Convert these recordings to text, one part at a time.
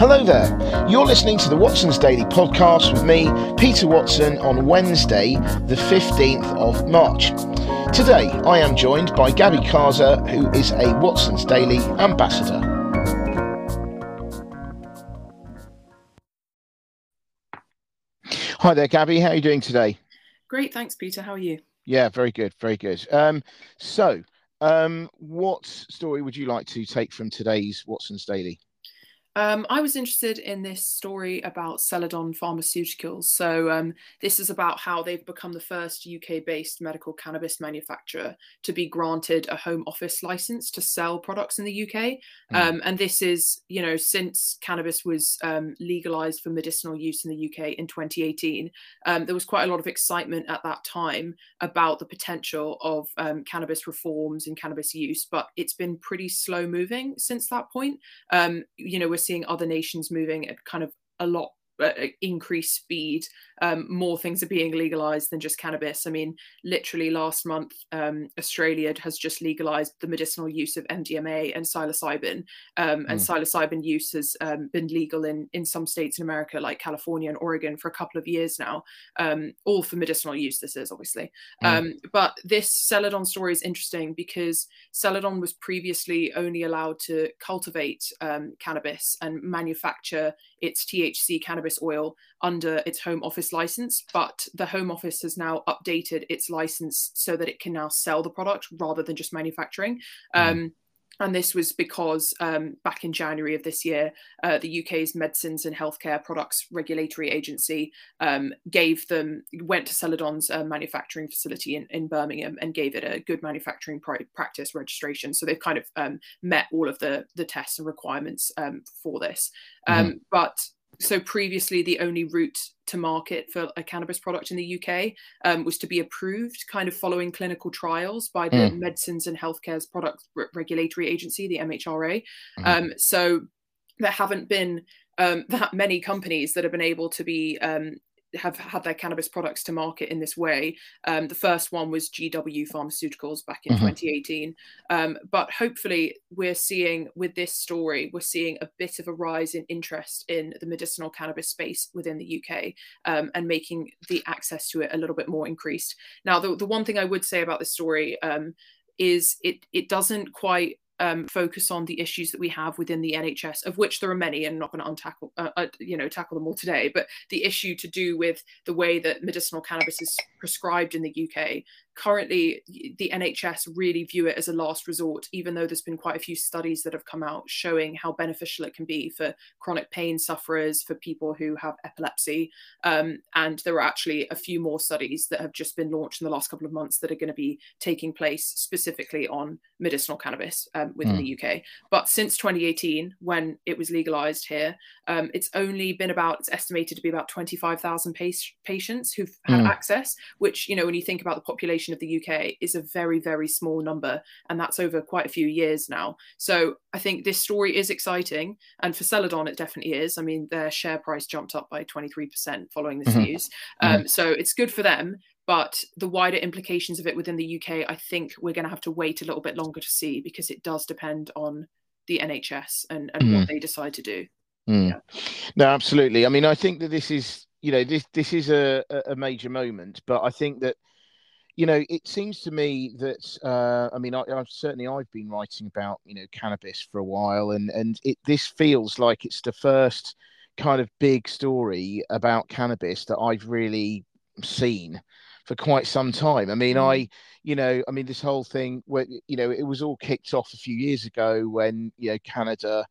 Hello there. You're listening to the Watson's Daily podcast with me, Peter Watson, on Wednesday, the 15th of March. Today, I am joined by Gaby Kaza, who is a Watson's Daily ambassador. Hi there, Gaby. How are you doing today? Great, thanks, Peter. How are you? Yeah, very good, very good. Um, so, um, what story would you like to take from today's Watson's Daily? Um, I was interested in this story about Celadon Pharmaceuticals. So, um, this is about how they've become the first UK based medical cannabis manufacturer to be granted a home office license to sell products in the UK. Mm. Um, and this is, you know, since cannabis was um, legalized for medicinal use in the UK in 2018, um, there was quite a lot of excitement at that time about the potential of um, cannabis reforms and cannabis use, but it's been pretty slow moving since that point. you know, we're seeing other nations moving at kind of a lot increased speed um, more things are being legalized than just cannabis. I mean, literally last month, um, Australia has just legalized the medicinal use of MDMA and psilocybin, um, and mm. psilocybin use has um, been legal in in some states in America, like California and Oregon, for a couple of years now, um, all for medicinal use. This is obviously, mm. but this Celadon story is interesting because Celadon was previously only allowed to cultivate cannabis and manufacture its THC cannabis oil under its home office license, but the home office has now updated its license so that it can now sell the product rather than just manufacturing. Mm. Um, and this was because um, back in January of this year, uh, the UK's Medicines and Healthcare Products Regulatory Agency um, gave them went to Celadon's uh, manufacturing facility in, in, Birmingham and gave it a good manufacturing practice registration. So they've kind of um, met all of the the tests and requirements um, for this. Mm. But so previously the only route to market for a cannabis product in the UK um, was to be approved, kind of following clinical trials by the mm. Medicines and Healthcare's Product Regulatory Agency, the MHRA. Mm. Um, so there haven't been um, that many companies that have been able to be um, have had their cannabis products to market in this way. Um, the first one was GW Pharmaceuticals back in mm-hmm. 2018. Um, but hopefully, we're seeing with this story, we're seeing a bit of a rise in interest in the medicinal cannabis space within the UK um, and making the access to it a little bit more increased. Now, the, the one thing I would say about this story um, is it it doesn't quite um, focus on the issues that we have within the NHS, of which there are many, and not going to untackle, uh, uh, you know, tackle them all today. But the issue to do with the way that medicinal cannabis is prescribed in the UK, currently the NHS really view it as a last resort, even though there's been quite a few studies that have come out showing how beneficial it can be for chronic pain sufferers, for people who have epilepsy. Um, and there are actually a few more studies that have just been launched in the last couple of months that are going to be taking place specifically on medicinal cannabis um, within mm. the UK. But since 2018, when it was legalized here, um, it's only been about, it's estimated to be about 25,000 patients who've had mm. access, which, you know, when you think about the population population of the UK is a very, very small number. And that's over quite a few years now. So I think this story is exciting. And for Celadon, it definitely is. I mean, their share price jumped up by 23% following this mm-hmm. news. Um, mm-hmm. So it's good for them. But the wider implications of it within the UK, I think we're going to have to wait a little bit longer to see because it does depend on the NHS and, and mm. what they decide to do. Mm. Yeah. No, absolutely. I mean, I think that this is, you know, this this is a, a major moment, but I think that you know, it seems to me that uh, I mean, I, have certainly I've been writing about you know cannabis for a while, and and it this feels like it's the first kind of big story about cannabis that I've really seen for quite some time. I mean, mm. I you know, I mean, this whole thing where you know it was all kicked off a few years ago when you know Canada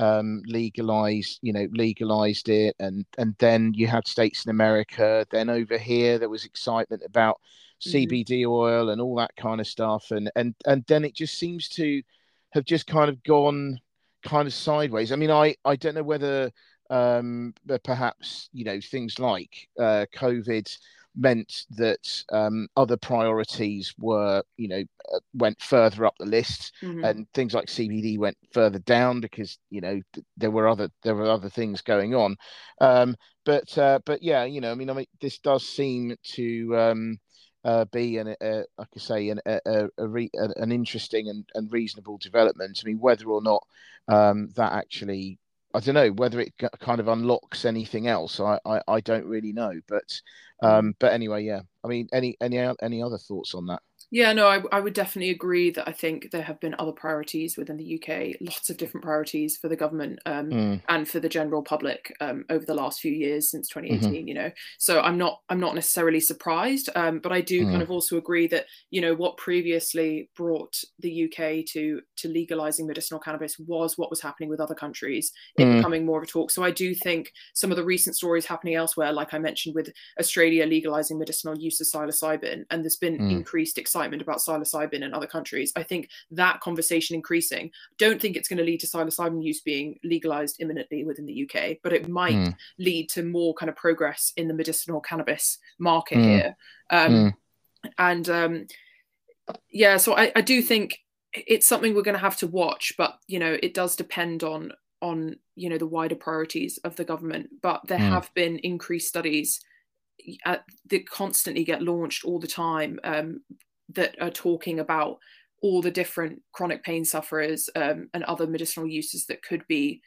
um, legalized, you know, legalized it, and and then you had states in America. Then over here, there was excitement about CBD mm-hmm. oil and all that kind of stuff, and and and then it just seems to have just kind of gone kind of sideways. I mean, I I don't know whether um, perhaps you know things like uh, COVID meant that um, other priorities were, you know, uh, went further up the list, mm-hmm. and things like CBD went further down because you know th- there were other there were other things going on. Um, but uh, but yeah, you know, I mean, I mean, this does seem to um, uh, be an, uh, like I say, an, a, a re, an interesting and, and reasonable development. I mean, whether or not um, that actually, I don't know, whether it kind of unlocks anything else, I, I, I don't really know. But um, but anyway, yeah. I mean, any any any other thoughts on that? Yeah, no, I, I would definitely agree that I think there have been other priorities within the UK, lots of different priorities for the government um, mm. and for the general public um, over the last few years since 2018. Mm-hmm. You know, so I'm not I'm not necessarily surprised, um, but I do mm. kind of also agree that you know what previously brought the UK to to legalizing medicinal cannabis was what was happening with other countries, it mm. becoming more of a talk. So I do think some of the recent stories happening elsewhere, like I mentioned with Australia legalizing medicinal use of psilocybin, and there's been mm. increased excitement excitement about psilocybin in other countries. I think that conversation increasing. Don't think it's going to lead to psilocybin use being legalized imminently within the UK, but it might mm. lead to more kind of progress in the medicinal cannabis market mm. here. Um, mm. And um, yeah, so I, I do think it's something we're going to have to watch, but you know, it does depend on on you know the wider priorities of the government. But there mm. have been increased studies that constantly get launched all the time um, that are talking about all the different chronic pain sufferers um, and other medicinal uses that could be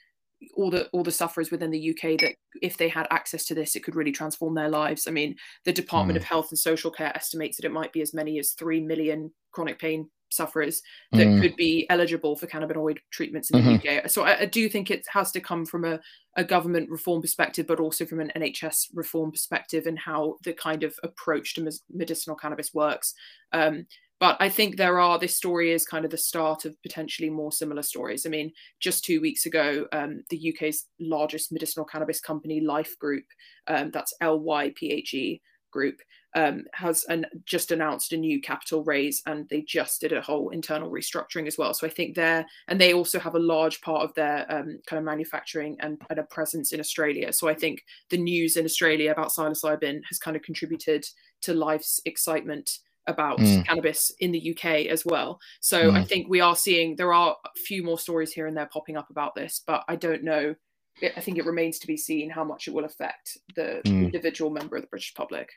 all the all the sufferers within the UK that if they had access to this, it could really transform their lives. I mean, the Department mm. of Health and Social Care estimates that it might be as many as three million chronic pain sufferers that mm. could be eligible for cannabinoid treatments in the mm-hmm. UK. So I, I, do think it has to come from a, a government reform perspective, but also from an NHS reform perspective and how the kind of approach to medicinal cannabis works. Um, but I think there are, this story is kind of the start of potentially more similar stories. I mean, just two weeks ago, um, the UK's largest medicinal cannabis company, Lyphe Group, um, that's L Y P H E Group, um, has an, just announced a new capital raise and they just did a whole internal restructuring as well. So I think they're, and they also have a large part of their um, kind of manufacturing and, and, a presence in Australia. So I think the news in Australia about psilocybin has kind of contributed to Lyphe's excitement about mm. cannabis in the UK as well. So mm. I think we are seeing, there are a few more stories here and there popping up about this, but I don't know. I think it remains to be seen how much it will affect the mm. individual member of the British public.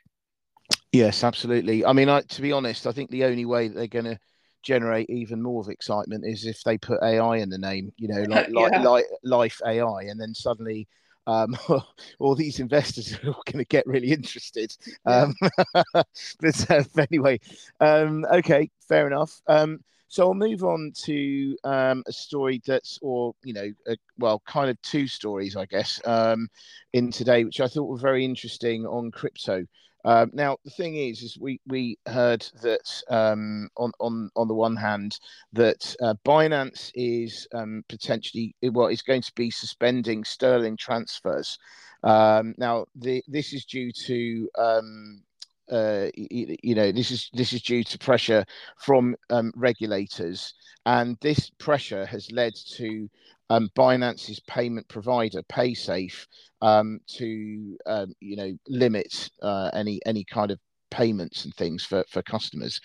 Yes, absolutely. I mean, I, to be honest, I think the only way they're going to generate even more of excitement is if they put AI in the name, you know, like like, yeah. like Lyphe AI, and then suddenly um, all these investors are going to get really interested. Yeah. Um, but uh, anyway, um, okay, fair enough. So I'll move on to um, a story that's, or you know, a, well, kind of two stories, I guess, um, in today, which I thought were very interesting on crypto. Um, now the thing is, is we we heard that um, on on on the one hand that uh, Binance is um, potentially well is going to be suspending sterling transfers. Um, now the, this is due to um, uh, you, you, know this is this is due to pressure from um, regulators, and this pressure has led to um, Binance's payment provider, PaySafe, um, to um, you know limit uh, any any kind of payments and things for for customers.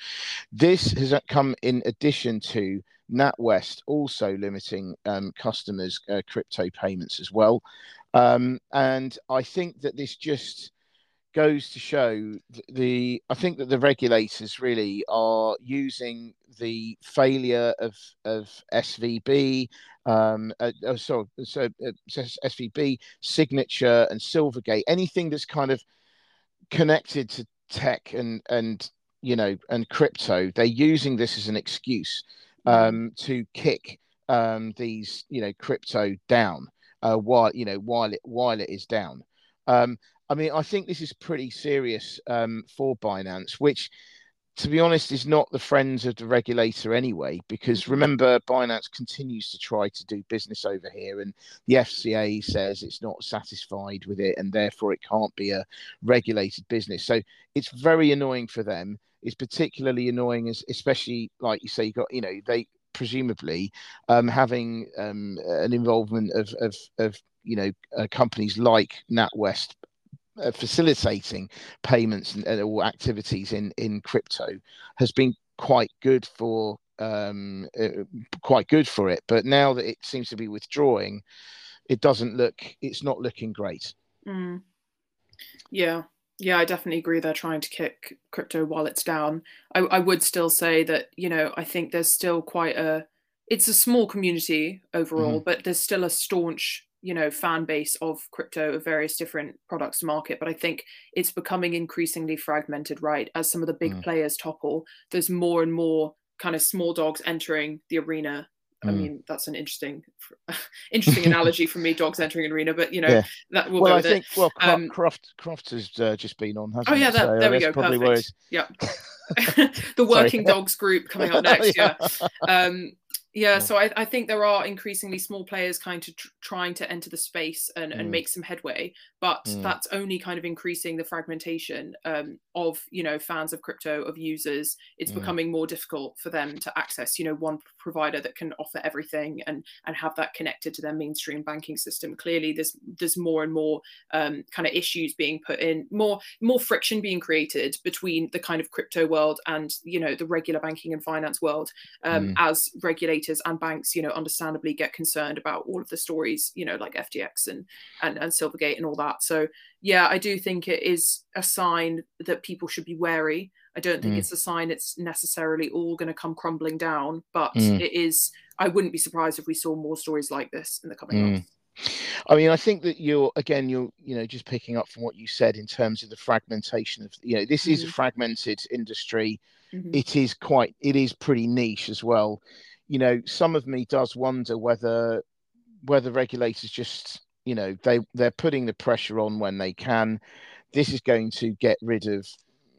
This has come in addition to NatWest also limiting um, customers' uh, crypto payments as well, um, and I think that this just goes to show the I think that the regulators really are using the failure of of SVB um uh, oh, so so uh, SVB signature and Silvergate anything that's kind of connected to tech and and you know and crypto they're using this as an excuse um to kick um these you know crypto down uh while you know while it while it is down. Um I mean, I think this is pretty serious um, for Binance, which, to be honest, is not the friends of the regulator anyway. Because remember, Binance continues to try to do business over here, and the FCA says it's not satisfied with it, and therefore it can't be a regulated business. So it's very annoying for them. It's particularly annoying, as especially like you say, you got you know they presumably um, having um, an involvement of of, of you know uh, companies like NatWest facilitating payments and, or activities in in crypto has been quite good for um, uh, quite good for it. But now that it seems to be withdrawing, it doesn't look it's not looking great. Mm. Yeah, Yeah, I definitely agree. They're trying to kick crypto wallets down. I, I would still say that you know I think there's still quite a it's a small community overall, mm-hmm. but there's still a staunch you know fan base of crypto of various different products to market but i think it's becoming increasingly fragmented right as some of the big mm. players topple there's more and more kind of small dogs entering the arena I mm. mean, that's an interesting, interesting analogy for me. Dogs entering an arena, but you know yeah. that will well, go. I think well, Croft, um, Croft, Croft has uh, just been on. Hasn't oh yeah, that, so there we go. Perfect. Yeah, the working dogs group coming up next. yeah. yeah. Um, yeah, so I, I, think there are increasingly small players kind of tr- trying to enter the space and, mm. and make some headway, but mm. that's only kind of increasing the fragmentation um, of you know fans of crypto of users. It's mm. becoming more difficult for them to access you know one provider that can offer everything and and have that connected to their mainstream banking system. Clearly, there's there's more and more um, kind of issues being put in, more more friction being created between the kind of crypto world and you know the regular banking and finance world um, mm. as regulators and banks, you know, understandably get concerned about all of the stories, you know, like FTX and and, and Silvergate and all that. So yeah, I do think it is a sign that people should be wary. I don't think mm. it's a sign it's necessarily all going to come crumbling down, but mm. it is. I wouldn't be surprised if we saw more stories like this in the coming mm. months. I mean, I think that you're again, you're you know just picking up from what you said in terms of the fragmentation of you know this is a mm-hmm. fragmented industry. Mm-hmm. It is quite, it is pretty niche as well you know, some of me does wonder whether whether regulators just, you know, they they're putting the pressure on when they can. This is going to get rid of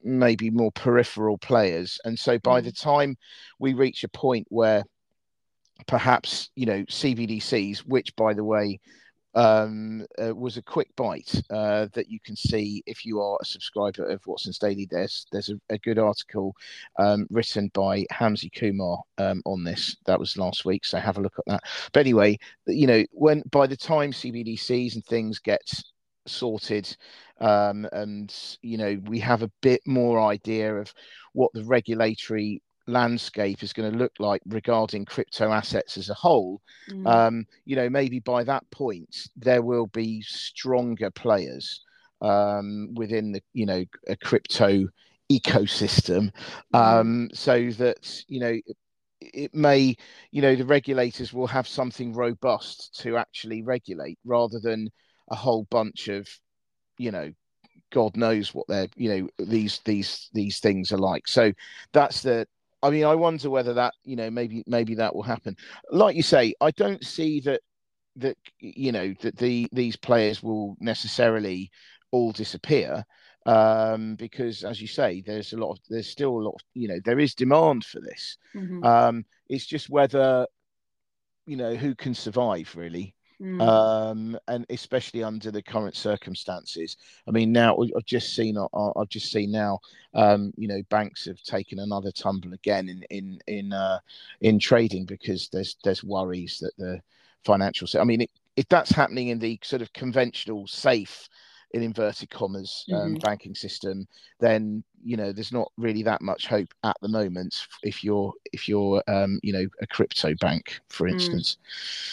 maybe more peripheral players, and so by mm. the time we reach a point where perhaps you know CBDCs, which by the way um, uh, was a quick bite uh, that you can see if you are a subscriber of Watson's Daily. There's there's a, a good article um, written by Hamzy Kumar um, on this. That was last week, so have a look at that. But anyway, you know, when by the time CBDCs and things get sorted um, and you know we have a bit more idea of what the regulatory landscape is going to look like regarding crypto assets as a whole, mm. um, you know, maybe by that point there will be stronger players um, within the, you know, a crypto ecosystem, mm. um, so that you know it may, you know, the regulators will have something robust to actually regulate rather than a whole bunch of, you know, God knows what they're, you know, these these these things are like. So that's the I mean, I wonder whether that, you know, maybe maybe that will happen. Like you say, I don't see that that you know that the these players will necessarily all disappear um, because, as you say, there's a lot of there's still a lot of you know there is demand for this. Mm-hmm. Um, it's just whether you know who can survive really. Mm. Um, and especially under the current circumstances. I mean, now I've just seen, I've just seen now, um, you know, banks have taken another tumble again in in in uh, in trading because there's there's worries that the financial. I mean, it, if that's happening in the sort of conventional safe in inverted commas um, mm-hmm. banking system then you know there's not really that much hope at the moment if you're if you're um, you know a crypto bank for mm. instance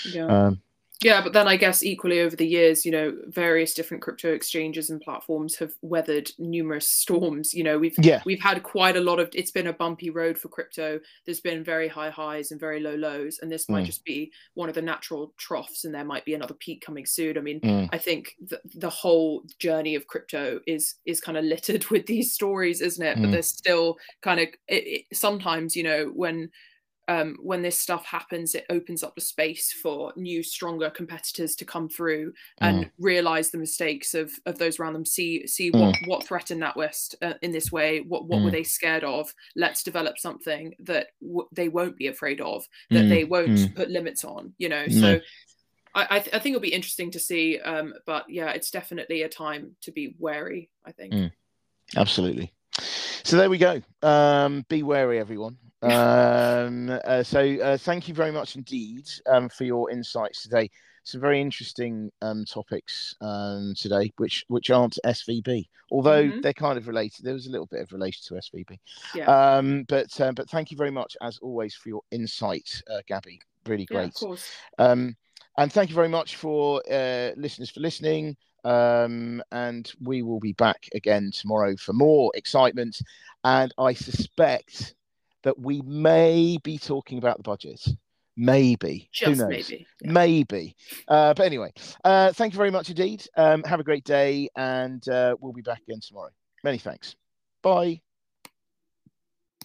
mm. yeah. um, yeah, but then I guess equally over the years, you know, various different crypto exchanges and platforms have weathered numerous storms. You know, we've yeah. we've had quite a lot of. It's been a bumpy road for crypto. There's been very high highs and very low lows, and this mm. might just be one of the natural troughs, and there might be another peak coming soon. I mean, mm. I think the, the whole journey of crypto is is kind of littered with these stories, isn't it? Mm. But there's still kind of it, it, sometimes, you know, when um, when this stuff happens, it opens up the space for new, stronger competitors to come through and mm. realize the mistakes of of those around them. See see mm. what what threatened NatWest uh, in this way. What what mm. were they scared of? Let's develop something that w- they won't be afraid of. That they mm. won't mm. put limits on. You know, so. I, I, th- I, think it'll be interesting to see, um, but yeah, it's definitely a time to be wary. I think. Mm. Absolutely. So there we go. Um, be wary, everyone um, uh, so uh, thank you very much indeed um, for your insights today. Some very interesting um, topics um, today, which which aren't SVB, although mm-hmm. they're kind of related. There was a little bit of relation to SVB, yeah. Um, but uh, but thank you very much as always for your insight, uh, Gaby. Really great. Yeah, of course. Um, and thank you very much for uh, listeners for listening. Um, and we will be back again tomorrow for more excitement. And I suspect that we may be talking about the budget. Maybe. Just Who knows? maybe. Yeah. Maybe. Uh, but anyway, uh, thank you very much indeed. Um, have a great day, and uh, we'll be back again tomorrow. Many thanks. Bye.